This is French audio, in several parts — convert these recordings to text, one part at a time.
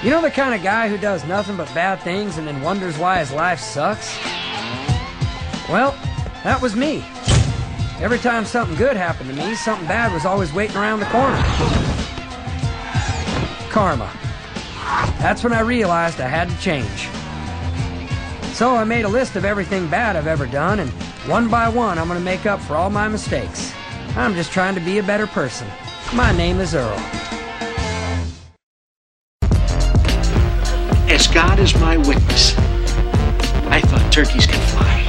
You know the kind of guy who does nothing but bad things and then wonders why his life sucks? Well, that was me. Every time something good happened to me, something bad was always waiting around the corner. Karma. That's when I realized I had to change. So I made a list of everything bad I've ever done, and one by one I'm to make up for all my mistakes. I'm just trying to be a better person. My name is Earl. God is my witness, I thought turkeys could fly.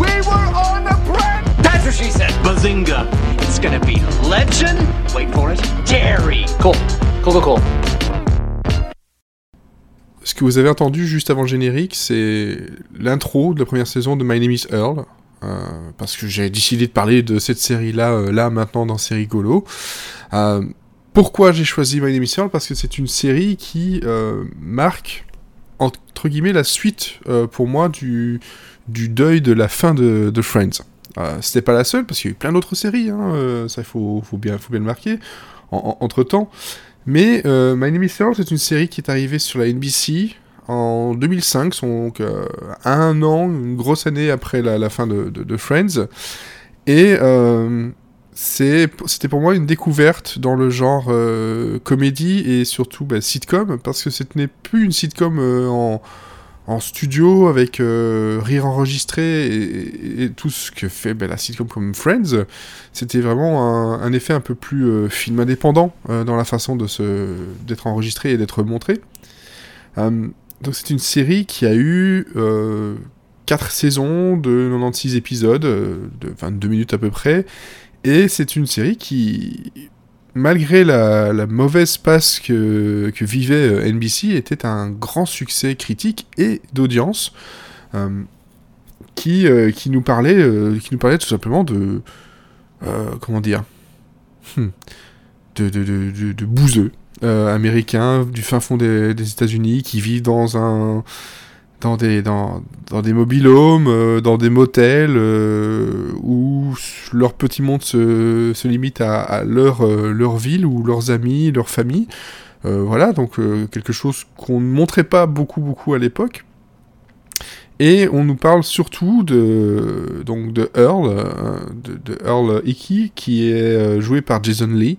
We were on a bread. That's what she said. Bazinga. It's gonna be legend. Wait for it. Dairy. Cool. Cool, cool, cool. Ce que vous avez entendu juste avant le générique, c'est l'intro de la première saison de My Name is Earl. Euh, parce que j'ai décidé de parler de cette série-là, euh, là, maintenant, dans C'est rigolo. Euh, pourquoi j'ai choisi My Name is Earl? Parce que c'est une série qui euh, marque, entre guillemets, la suite, euh, pour moi, du, du deuil de la fin de, de Friends. Euh, C'était pas la seule, parce qu'il y a eu plein d'autres séries, hein, ça, il faut, bien, le marquer, en- en- entre-temps. Mais My Name is Earl, c'est une série qui est arrivée sur la NBC en 2005, donc euh, un an, une grosse année après la, fin de, Friends. Et c'était pour moi une découverte dans le genre euh, comédie et surtout bah, sitcom, parce que ce n'est plus une sitcom euh, en, studio avec euh, rire enregistré et, tout ce que fait bah, la sitcom comme Friends. C'était vraiment un, un effet un peu plus film indépendant dans la façon d'être enregistré et d'être montré. Euh, donc c'est une série qui a eu euh, 4 saisons de 96 épisodes, de 22 minutes à peu près, et c'est une série qui, malgré la, mauvaise passe que, vivait euh, NBC, était un grand succès critique et d'audience, euh, qui, euh, qui, nous parlait, qui nous parlait tout simplement de... comment dire Hmm. de, de, de, de, bouseux américains du fin fond des, États-Unis qui vivent dans un dans des dans, dans des mobilhomes, euh, dans des motels leur petit monde se, se limite à, leur euh, leur ville ou leurs amis, leur famille. Euh, voilà, donc euh, quelque chose qu'on ne montrait pas beaucoup beaucoup à l'époque. Et on nous parle surtout de donc de Earl, de, de Earl Hickey, qui est joué par Jason Lee,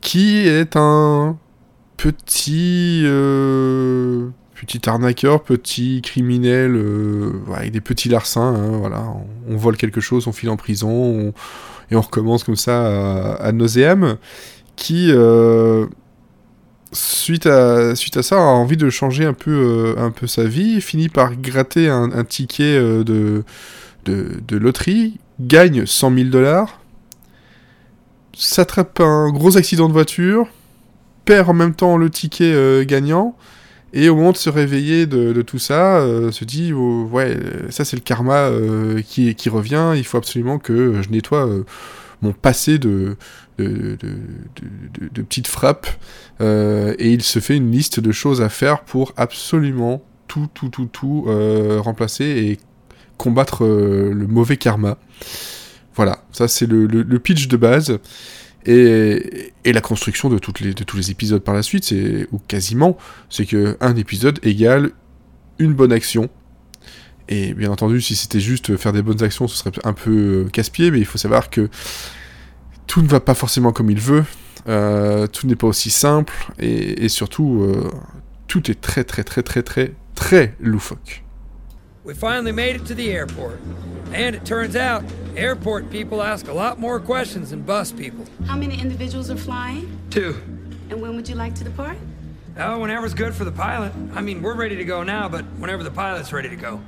qui est un petit petit arnaqueur, petit criminel euh, avec des petits larcins. hein, on, vole quelque chose, on file en prison, on- et on recommence comme ça à, nauséam, qui euh, suite à ça a envie de changer un peu euh, sa vie, finit par gratter un, ticket de, loterie, gagne 100 000 dollars, s'attrape un gros accident de voiture, perd en même temps le ticket gagnant, et au moment de se réveiller de, tout ça, euh, se dit oh, ouais, ça c'est le karma euh, qui, revient, il faut absolument que je nettoie euh, mon passé de, petites frappes, et il se fait une liste de choses à faire pour absolument tout, tout, tout, tout remplacer et combattre le mauvais karma. Voilà, ça c'est le pitch de base. Et, la construction de, tous les épisodes par la suite, ou quasiment, c'est que un épisode égale une bonne action. Et bien entendu, si c'était juste faire des bonnes actions, ce serait un peu euh, casse-pied, mais il faut savoir que tout ne va pas forcément comme il veut, euh, tout n'est pas aussi simple, et, et surtout, euh, tout est très très très très très très loufoque. We finally made it to the airport. And it turns out, airport people ask a lot more questions than bus people. How many individuals are flying? Two. And when would you like to depart? Oh, whenever's good for the pilot. I mean, we're ready to go now, but whenever the pilot's ready to go.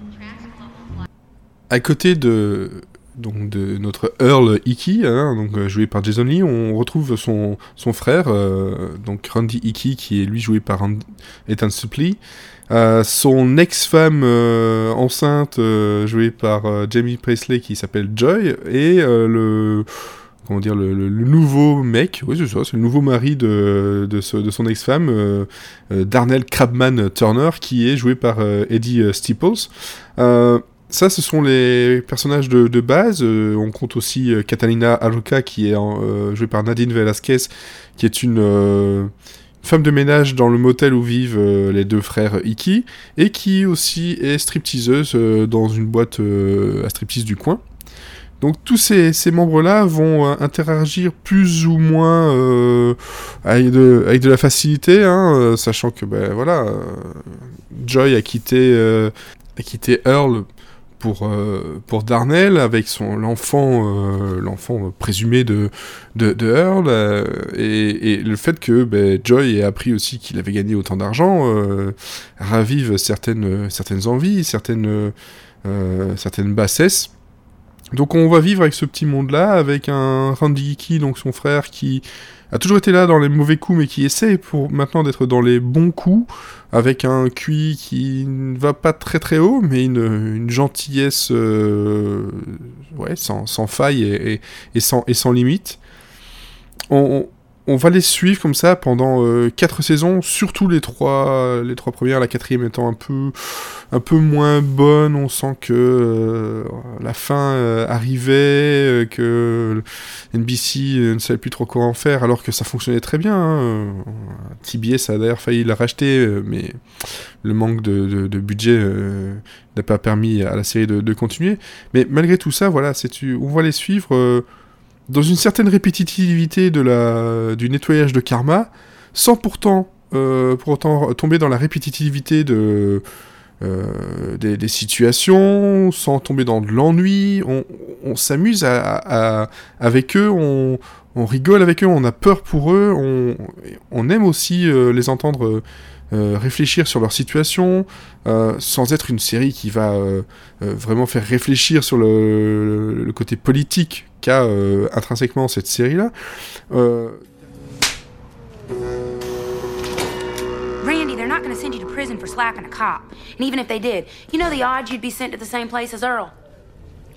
à côté de donc de notre Earl Hickey, hein, donc euh, joué par Jason Lee, on retrouve son, son frère, euh, donc Randy Hickey, qui est lui joué par Ethan Suplee, euh, son ex-femme euh, enceinte euh, jouée par Jamie Presley qui s'appelle Joy, et le comment dire le, nouveau mec, oui c'est ça, c'est le nouveau mari de, de, son ex-femme, Darnell Crabman Turner, qui est joué par Eddie Steeples. Ça, ce sont les personnages de, base. On compte aussi Catalina Aroca, qui est jouée par Nadine Velasquez, qui est une femme de ménage dans le motel où vivent euh, les deux frères Iki, et qui aussi est stripteaseuse euh, dans une boîte euh, à striptease du coin. Donc tous ces, membres-là vont interagir plus ou moins avec, de, la facilité, hein, sachant que ben voilà, Joy a quitté, a quitté Earl pour, euh, pour Darnell avec son l'enfant euh, présumé de, de, Earl euh, et, le fait que ben, Joy ait appris aussi qu'il avait gagné autant d'argent ravive certaines, certaines envies, certaines, certaines bassesses. Donc on va vivre avec ce petit monde-là, avec un Randy Hickey, donc son frère, qui a toujours été là dans les mauvais coups, mais qui essaie pour maintenant d'être dans les bons coups, avec un QI qui ne va pas très très haut, mais une, gentillesse euh, ouais, sans, faille et, sans, et sans limite. On va les suivre comme ça pendant euh, quatre saisons, surtout les trois, les trois premières, la quatrième étant un peu, un peu moins bonne. On sent que euh, la fin euh, arrivait, que NBC ne savait plus trop quoi en faire, alors que ça fonctionnait très bien. Hein. TBS a d'ailleurs failli la racheter, mais le manque de, budget n'a pas permis à la série de, continuer. Mais malgré tout ça, voilà, on va les suivre. Dans une certaine répétitivité de la, du nettoyage de karma, sans pourtant, euh, pour autant tomber dans la répétitivité de, euh, des, situations, sans tomber dans de l'ennui. On, on s'amuse avec eux, on, on rigole avec eux, on a peur pour eux, on, on aime aussi euh, les entendre euh, réfléchir sur leur situation, euh, sans être une série qui va euh, euh, vraiment faire réfléchir sur le, le- côté politique qu'a euh, intrinsèquement cette série-là. Euh, Randy, they're not going to send you to prison for slacking a cop. And even if they did, you know the odds you'd be sent to the same place as Earl?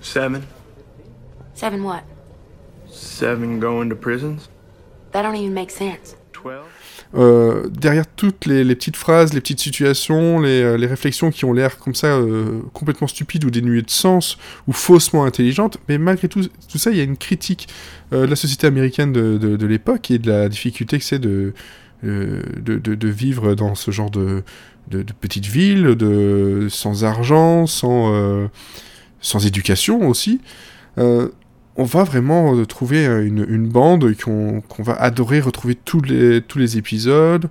Seven. Seven what? Seven going to prisons? That don't even make sense. Euh, derrière toutes les, petites phrases, les petites situations, les, euh, réflexions qui ont l'air comme ça euh, complètement stupides ou dénuées de sens ou faussement intelligentes, mais malgré tout, tout ça, il y a une critique de la société américaine de, de, l'époque et de la difficulté que c'est de, de, vivre dans ce genre de, petite ville, de, sans argent, sans, sans éducation aussi. On va vraiment euh, trouver euh, une, une bande qu'on qu'on va adorer retrouver tous les, tous les épisodes.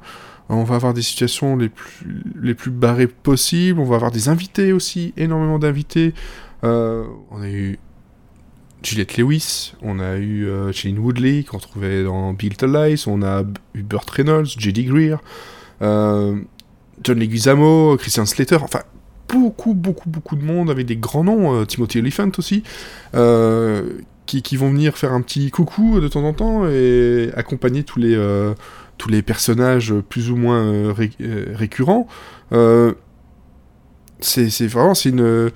On va avoir des situations les plus, les plus barrées possibles. On va avoir des invités aussi, énormément d'invités. Euh, on a eu Juliette Lewis, on a eu euh, Shailene Woodley qu'on trouvait dans Built Lies, on a eu Burt Reynolds, J.D. Greer, euh, John Leguizamo, Christian Slater, enfin beaucoup, beaucoup, beaucoup de monde avec des grands noms, Timothy Olyphant aussi, qui, vont venir faire un petit coucou de temps en temps et accompagner tous les, euh, tous les personnages plus ou moins euh, euh, récurrents. Euh, c'est vraiment une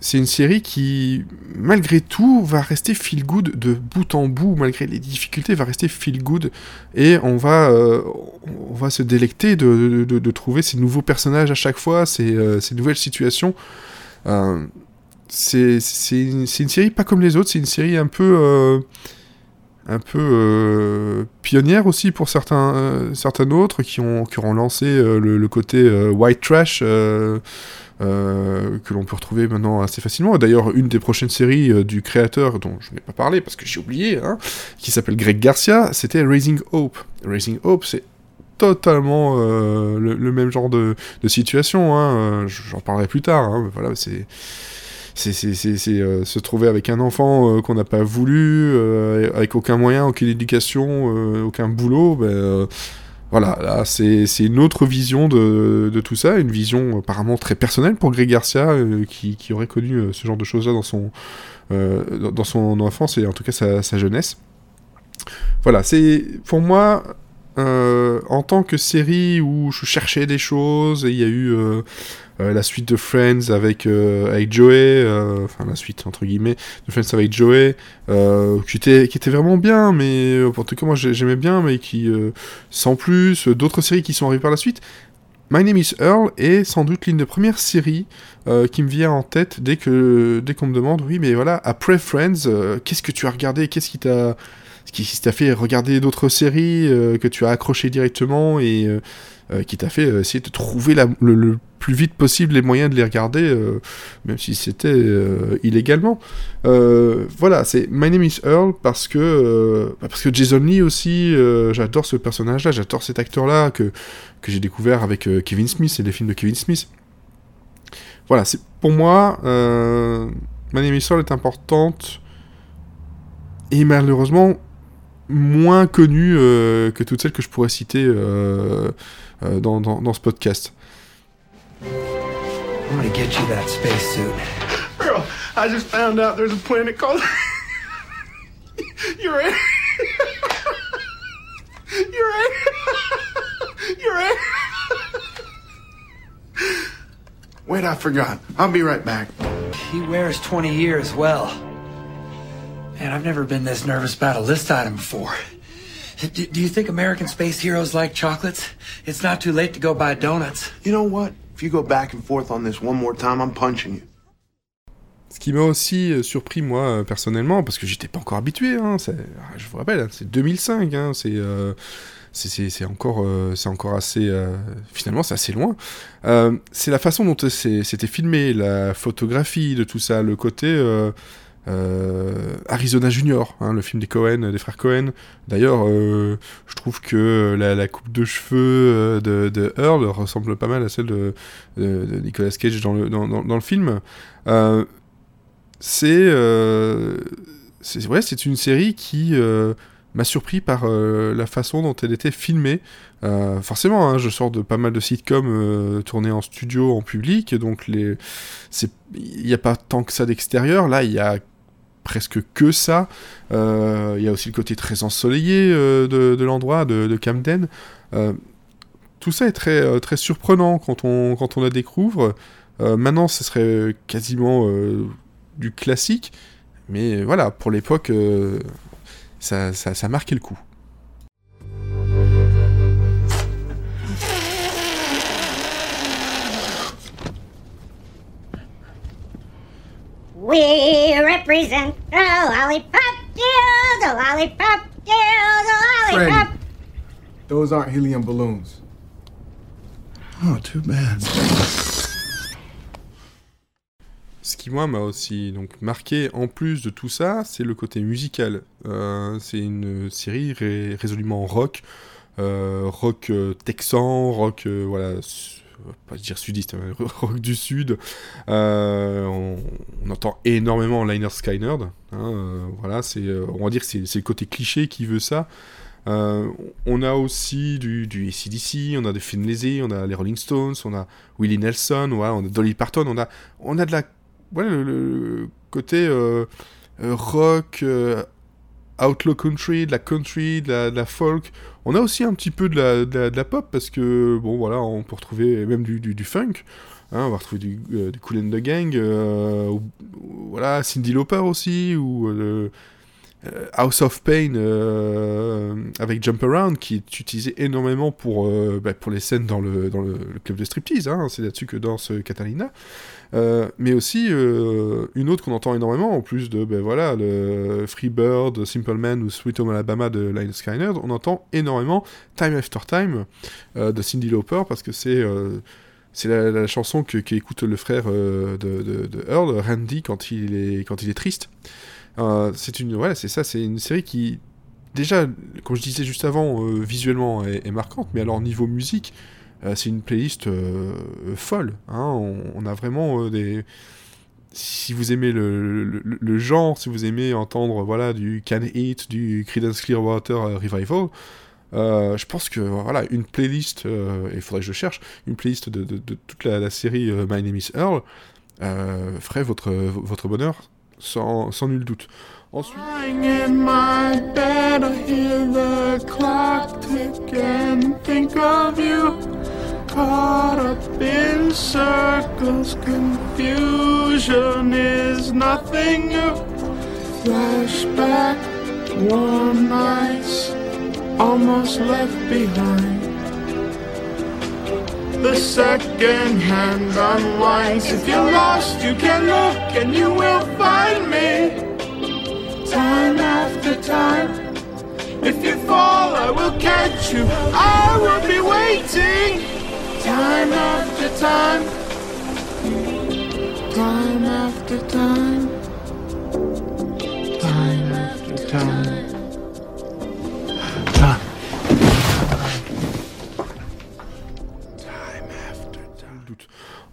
c'est une série qui malgré tout va rester feel good de bout en bout malgré les difficultés va rester feel good et on va on va se délecter de, de, de trouver ces nouveaux personnages à chaque fois ces, ces nouvelles situations c'est une, une série pas comme les autres c'est une série un peu euh, un peu euh, pionnière aussi pour certains euh, certains autres qui ont qui auront lancé le, côté white trash que l'on peut retrouver maintenant assez facilement. D'ailleurs, une des prochaines séries du créateur dont je n'ai pas parlé parce que j'ai oublié, hein, qui s'appelle Greg Garcia, c'était Raising Hope. Raising Hope, c'est totalement le, même genre de, de situation. Hein. J'en parlerai plus tard. Hein, mais voilà, c'est c'est euh, se trouver avec un enfant euh, qu'on n'a pas voulu, euh, avec aucun moyen, aucune éducation, aucun boulot, ben, voilà, là c'est une autre vision de, de tout ça, une vision apparemment très personnelle pour Greg Garcia, qui, qui aurait connu ce genre de choses-là dans son, dans, son enfance et en tout cas sa, sa jeunesse. Voilà, c'est pour moi, en tant que série où je cherchais des choses, et il y a eu euh, la suite de Friends avec, euh, avec Joey, euh, enfin la suite entre guillemets de Friends avec Joey, qui, était, qui était vraiment bien, mais en tout cas moi j'ai- j'aimais bien, mais qui, sans plus, d'autres séries qui sont arrivées par la suite, My Name is Earl est sans doute l'une des premières séries qui me vient en tête dès que dès qu'on me demande oui mais voilà après Friends qu'est-ce que tu as regardé? Qu'est-ce qui t'a qui, t'a fait regarder d'autres séries que tu as accroché directement et euh, qui t'a fait euh, essayer de trouver le, plus vite possible les moyens de les regarder euh, même si c'était illégalement voilà c'est My Name is Earl parce que bah, parce que Jason Lee aussi j'adore ce personnage là j'adore cet acteur là que que j'ai découvert avec Kevin Smith et les films de Kevin Smith. Voilà, c'est pour moi, My Name is Earl est importante et malheureusement moins connue que toutes celles que je pourrais citer Euh, dans, dans, dans ce podcast. I'm gonna get you that spacesuit. Girl, I just found out there's a planet called. You're in. You're in. You're in. Wait, I forgot. I'll be right back. He wears 20 years well. Man, I've never been this nervous about a list item before. Do, do you think American space heroes like chocolates? It's not too late to go buy donuts. You know what? If you go back and forth on this one more time, I'm punching you. Ce qui m'a aussi euh, surpris moi euh, personnellement, parce que j'étais pas encore habitué, hein, c'est- je vous rappelle, hein, c'est 2005, hein, c'est euh, c'est- encore, euh, assez, euh, finalement c'est assez loin. Euh, c'est la façon dont c'était filmé, la photographie de tout ça, le côté Arizona Junior, hein, le film des Cohen, des frères Cohen. D'ailleurs, euh, je trouve que la, coupe de cheveux euh, de, de Earl ressemble pas mal à celle de, Nicolas Cage dans le, film. Euh, c'est euh, c'est ouais, c'est une série qui euh, m'a surpris par euh, la façon dont elle était filmée. Euh, forcément, hein, je sors de pas mal de sitcoms euh, tournés en studio, en public, donc il n'y a pas tant que ça d'extérieur. Là, il y a presque que ça. Euh, Il y a aussi le côté très ensoleillé euh, de, l'endroit, de, de Camden. Euh, tout ça est très, très surprenant quand on, quand la découvre. Maintenant, ce serait quasiment du classique, mais voilà, pour l'époque, ça, ça, ça marquait le coup. We represent the lollipop guild, the lollipop guild, the lollipop. Those aren't helium balloons. Oh, too bad. Ce qui, moi, m'a aussi donc, marqué, en plus de tout ça, c'est le côté musical. Euh, c'est une série ré- résolument rock, euh, rock euh, texan, rock, euh, voilà, su- pas dire sudiste, hein, rock du sud. Euh, on, entend énormément Liner Skynyrd. Hein, euh, voilà, c'est, euh, on va dire que c'est, le côté cliché qui veut ça. On a aussi du, du on a des Finlaysé, on a les Rolling Stones, on a Willie Nelson, on a Dolly Parton, on a, on a de la, voilà, le, côté rock, outlaw country, de la country, de la, folk. On a aussi un petit peu de la, pop parce que bon voilà, on peut retrouver même du, funk. hein, on va retrouver du, euh, du Cool and the Gang, euh, voilà, Cindy Lauper aussi, ou euh, House of Pain euh, avec Jump Around qui est utilisé énormément pour, euh, bah, pour les scènes dans le, dans le, club de striptease, hein, c'est là-dessus que danse euh, Catalina. Euh, mais aussi euh, une autre qu'on entend énormément, en plus de ben voilà, le Freebird, Simple Man ou Sweet Home Alabama de Lynyrd Skynyrd, on entend énormément Time After Time euh, de Cyndi Lauper parce que c'est euh, c'est la, chanson que qu'écoute le frère euh, de, Earl, Randy, quand il est, quand il est triste. Euh, c'est une, ouais, c'est ça, c'est une série qui, déjà, comme je disais juste avant, euh, visuellement est, marquante, mais alors niveau musique, c'est une playlist folle. hein. On, a vraiment des. Si vous aimez le, le- genre, si vous aimez entendre voilà du Can Eat, du Creedence Clearwater Revival, euh, je pense que voilà une playlist, euh, il faudrait que je cherche une playlist de, toute la, série euh, My Name Is Earl ferait votre bonheur sans, sans nul doute. Ensuite. Circles, confusion is nothing. Flashback, warm nights, almost left behind. the second hand unwinds. If you're lost, you can look and you will find me. Time after time. If you fall, I will catch you. I will be waiting. Time after time. Time after time.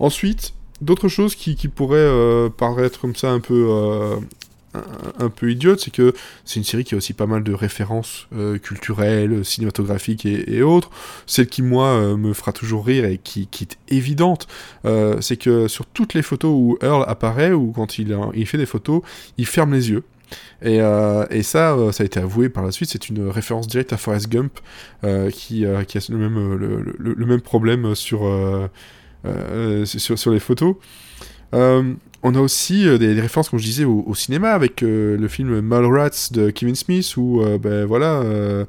Ensuite, d'autres choses qui, pourraient euh, paraître comme ça un peu, euh, un, peu idiotes, c'est que c'est une série qui a aussi pas mal de références euh, culturelles, cinématographiques et, autres. Celle qui, moi, me fera toujours rire et qui, est évidente, c'est que sur toutes les photos où Earl apparaît, ou quand il, fait des photos, il ferme les yeux. Et, ça, ça a été avoué par la suite, c'est une référence directe à Forrest Gump, qui, a le même, problème sur, sur, sur les photos. Euh, on a aussi euh, des, références, comme je disais, au, cinéma, avec euh, le film Mallrats de Kevin Smith, où, euh, ben voilà, euh,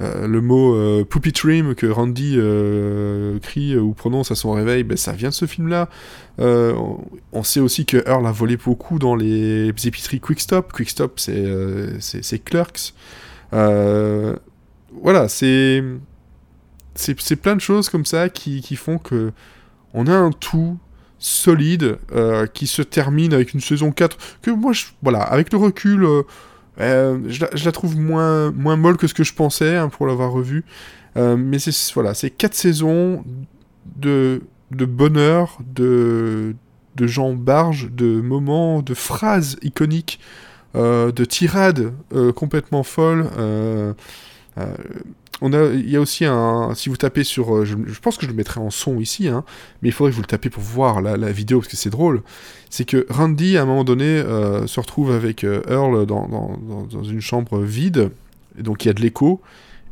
euh, le mot euh, Poopy Trim que Randy euh, crie ou prononce à son réveil, ben, ça vient de ce film-là. Euh, on, sait aussi que Earl a volé beaucoup dans les épiceries Quick Stop. Quick Stop, c'est euh, Clerks. Euh, voilà, c'est plein de choses comme ça qui, qui font que on a un tout solide euh, qui se termine avec une saison 4 que moi, je, voilà, avec le recul, euh, euh, je, la, trouve moins, moins molle que ce que je pensais hein, pour l'avoir revue. Mais c'est voilà, c'est quatre saisons de, de bonheur, de, de gens barges, de moments, de phrases iconiques, de tirades complètement folles. On a, il y a aussi un, si vous tapez sur, euh, je, pense que je le mettrai en son ici, hein, mais il faudrait que vous le tapez pour voir la, vidéo parce que c'est drôle. C'est que Randy, à un moment donné, euh, se retrouve avec euh, Earl dans, dans, dans- une chambre vide, et donc il y a de l'écho.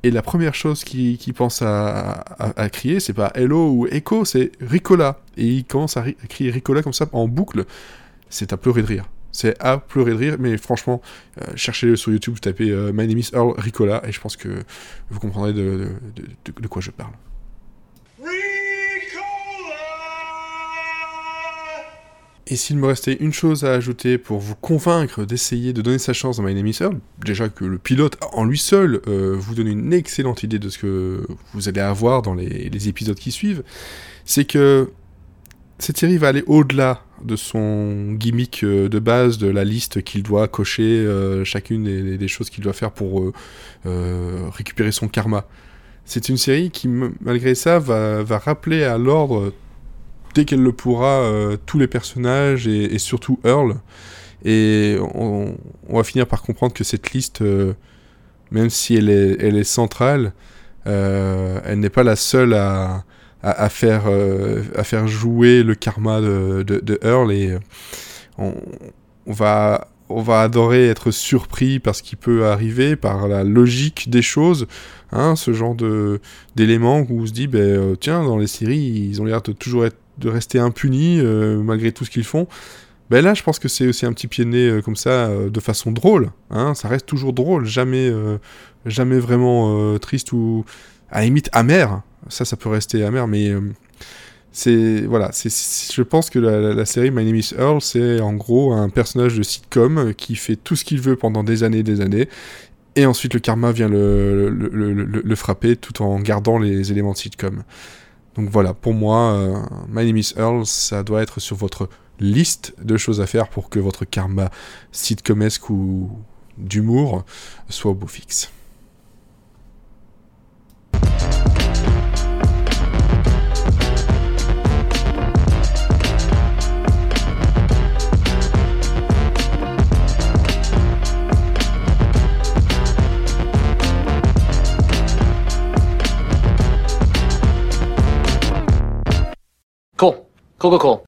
Et la première chose qu'il pense à, à- crier, c'est pas Hello ou Echo, c'est Ricola. Et il commence à, à crier Ricola comme ça en boucle. C'est à pleurer de rire. C'est à pleurer de rire, mais franchement, euh, cherchez-le sur YouTube, vous tapez euh, My name is Earl Ricola, et je pense que vous comprendrez de, de- de- de- de quoi je parle. Et s'il me restait une chose à ajouter pour vous convaincre d'essayer de donner sa chance dans My Name is Earl, déjà que le pilote en lui seul euh, vous donne une excellente idée de ce que vous allez avoir dans les, les épisodes qui suivent, c'est que cette série va aller au-delà de son gimmick euh, de base, de la liste qu'il doit cocher, euh, chacune des, choses qu'il doit faire pour euh, récupérer son karma. C'est une série qui, malgré ça, va, va rappeler à l'ordre, dès qu'elle le pourra, tous les personnages et, surtout Earl. Et on, va finir par comprendre que cette liste, même si elle est, elle est centrale, elle n'est pas la seule à, à, faire, euh, à faire jouer le karma de, de, Earl. Et euh, on, on va, on va adorer être surpris par ce qui peut arriver, par la logique des choses. Hein, ce genre d'éléments où on se dit, ben, euh, tiens, dans les séries, ils ont l'air de toujours être, de rester impunis malgré tout ce qu'ils font. Ben là, je pense que c'est aussi un petit pied de nez comme ça, de façon drôle. Hein, ça reste toujours drôle, jamais, jamais vraiment triste ou à la limite amer. Ça, ça peut rester amer, mais euh, c'est voilà. C'est, je pense que la, série My Name Is Earl, c'est en gros un personnage de sitcom euh, qui fait tout ce qu'il veut pendant des années et des années. Et ensuite, le karma vient le- le frapper tout en gardant les éléments de sitcom. Donc voilà, pour moi, euh, My Name is Earl, ça doit être sur votre liste de choses à faire pour que votre karma sitcomesque ou d'humour soit au beau fixe. Cool. Cool, cool, cool.